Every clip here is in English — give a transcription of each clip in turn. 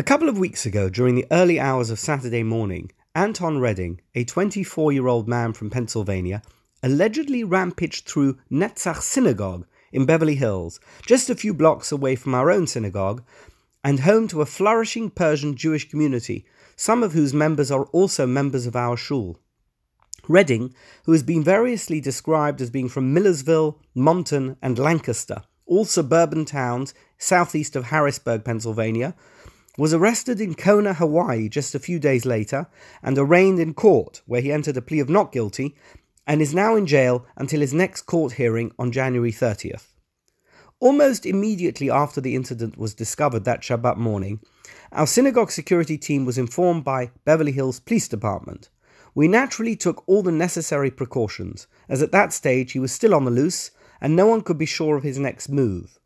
A couple of weeks ago, during the early hours of Saturday morning, Anton Redding, a 24 year old man from Pennsylvania, allegedly rampaged through Netzach Synagogue in Beverly Hills, just a few blocks away from our own synagogue, and home to a flourishing Persian Jewish community, some of whose members are also members of our shul. Redding, who has been variously described as being from Millersville, Monton, and Lancaster, all suburban towns southeast of Harrisburg, Pennsylvania, was arrested in Kona, Hawaii just a few days later and arraigned in court, where he entered a plea of not guilty and is now in jail until his next court hearing on January 30th. Almost immediately after the incident was discovered that Shabbat morning, our synagogue security team was informed by Beverly Hills Police Department. We naturally took all the necessary precautions, as at that stage he was still on the loose and no one could be sure of his next move.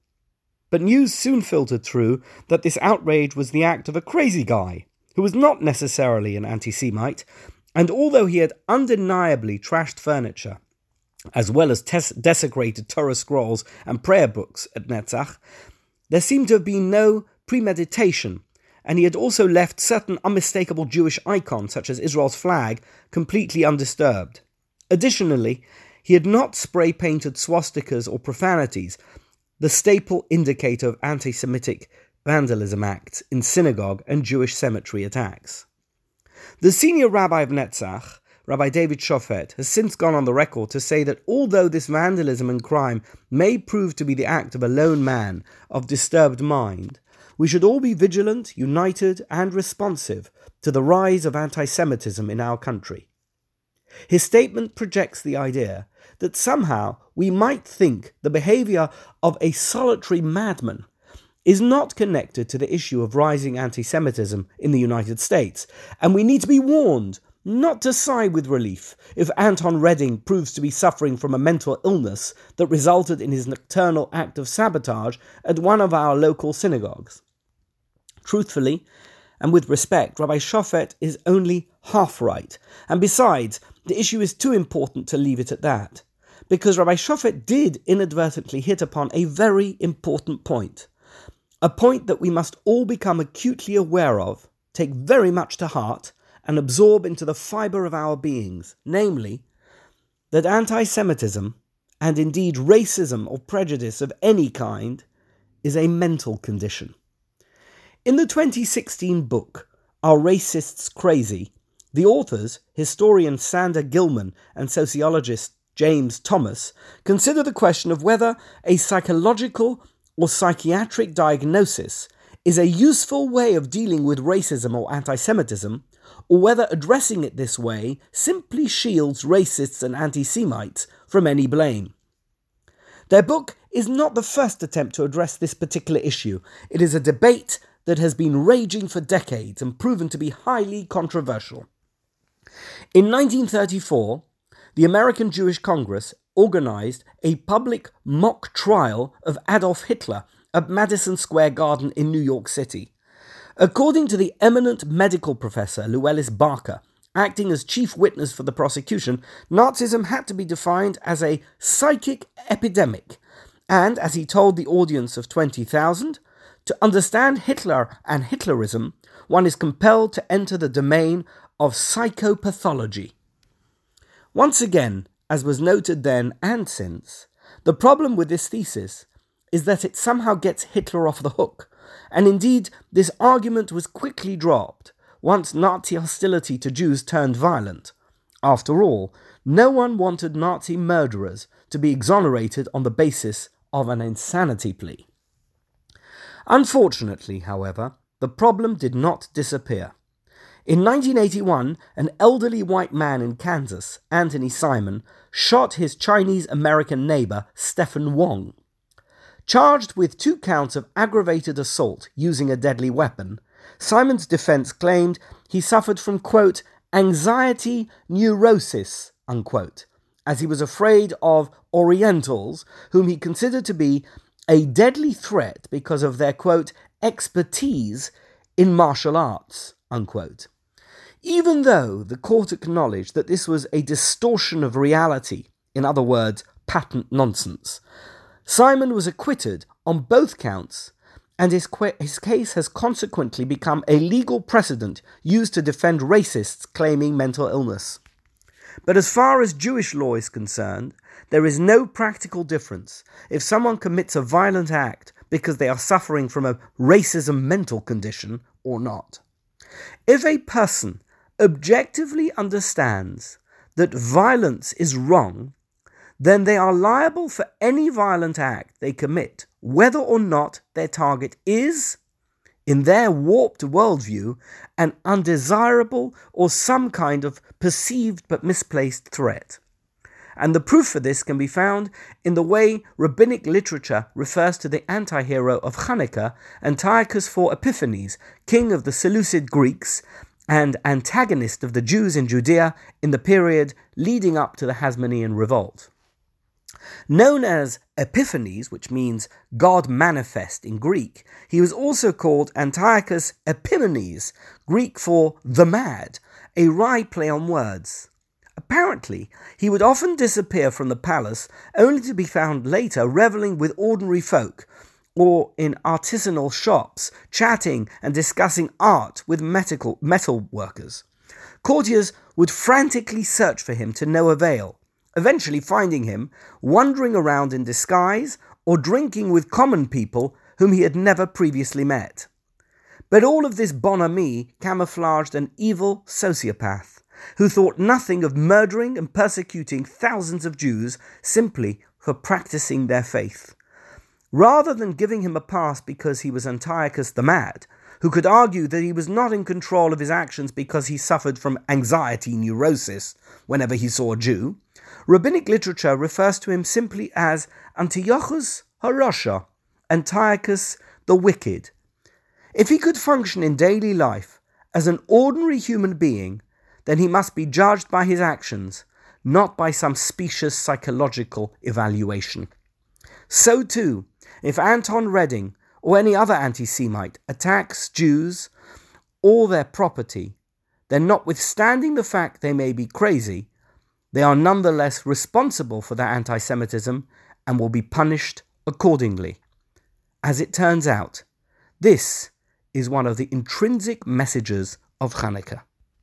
But news soon filtered through that this outrage was the act of a crazy guy, who was not necessarily an anti Semite, and although he had undeniably trashed furniture, as well as tes- desecrated Torah scrolls and prayer books at Netzach, there seemed to have been no premeditation, and he had also left certain unmistakable Jewish icons, such as Israel's flag, completely undisturbed. Additionally, he had not spray painted swastikas or profanities, the staple indicator of anti Semitic vandalism acts in synagogue and Jewish cemetery attacks. The senior rabbi of Netzach, Rabbi David Shofet, has since gone on the record to say that although this vandalism and crime may prove to be the act of a lone man of disturbed mind, we should all be vigilant, united, and responsive to the rise of anti Semitism in our country. His statement projects the idea that somehow we might think the behavior of a solitary madman is not connected to the issue of rising anti Semitism in the United States, and we need to be warned not to sigh with relief if Anton Redding proves to be suffering from a mental illness that resulted in his nocturnal act of sabotage at one of our local synagogues. Truthfully, and with respect, Rabbi Shofet is only half right, and besides, the issue is too important to leave it at that because Rabbi Shofet did inadvertently hit upon a very important point. A point that we must all become acutely aware of, take very much to heart, and absorb into the fibre of our beings, namely, that anti Semitism, and indeed racism or prejudice of any kind, is a mental condition. In the 2016 book, Are Racists Crazy? The authors, historian Sander Gilman and sociologist James Thomas, consider the question of whether a psychological or psychiatric diagnosis is a useful way of dealing with racism or anti Semitism, or whether addressing it this way simply shields racists and anti Semites from any blame. Their book is not the first attempt to address this particular issue. It is a debate that has been raging for decades and proven to be highly controversial. In 1934, the American Jewish Congress organized a public mock trial of Adolf Hitler at Madison Square Garden in New York City. According to the eminent medical professor Louis Barker, acting as chief witness for the prosecution, Nazism had to be defined as a psychic epidemic, and as he told the audience of 20,000, to understand Hitler and Hitlerism, one is compelled to enter the domain of psychopathology. Once again, as was noted then and since, the problem with this thesis is that it somehow gets Hitler off the hook, and indeed this argument was quickly dropped once Nazi hostility to Jews turned violent. After all, no one wanted Nazi murderers to be exonerated on the basis of an insanity plea. Unfortunately, however, the problem did not disappear. In 1981, an elderly white man in Kansas, Anthony Simon, shot his Chinese American neighbor, Stephen Wong. Charged with two counts of aggravated assault using a deadly weapon, Simon's defense claimed he suffered from, quote, anxiety neurosis, unquote, as he was afraid of Orientals, whom he considered to be a deadly threat because of their, quote, expertise in martial arts, unquote. Even though the court acknowledged that this was a distortion of reality, in other words, patent nonsense, Simon was acquitted on both counts and his, his case has consequently become a legal precedent used to defend racists claiming mental illness. But as far as Jewish law is concerned, there is no practical difference if someone commits a violent act because they are suffering from a racism mental condition or not. If a person objectively understands that violence is wrong, then they are liable for any violent act they commit, whether or not their target is, in their warped worldview, an undesirable or some kind of perceived but misplaced threat. And the proof for this can be found in the way rabbinic literature refers to the anti hero of Hanukkah, Antiochus IV Epiphanes, king of the Seleucid Greeks and antagonist of the Jews in Judea in the period leading up to the Hasmonean revolt. Known as Epiphanes, which means God manifest in Greek, he was also called Antiochus Epimanes, Greek for the mad, a wry play on words. Apparently, he would often disappear from the palace only to be found later revelling with ordinary folk or in artisanal shops, chatting and discussing art with medical, metal workers. Courtiers would frantically search for him to no avail, eventually finding him wandering around in disguise or drinking with common people whom he had never previously met. But all of this bonhomie camouflaged an evil sociopath who thought nothing of murdering and persecuting thousands of Jews simply for practicing their faith. Rather than giving him a pass because he was Antiochus the Mad, who could argue that he was not in control of his actions because he suffered from anxiety neurosis whenever he saw a Jew, rabbinic literature refers to him simply as Antiochus Harasha, Antiochus the Wicked. If he could function in daily life as an ordinary human being, then he must be judged by his actions, not by some specious psychological evaluation. So, too, if Anton Redding or any other anti Semite attacks Jews or their property, then, notwithstanding the fact they may be crazy, they are nonetheless responsible for their anti Semitism and will be punished accordingly. As it turns out, this is one of the intrinsic messages of Hanukkah.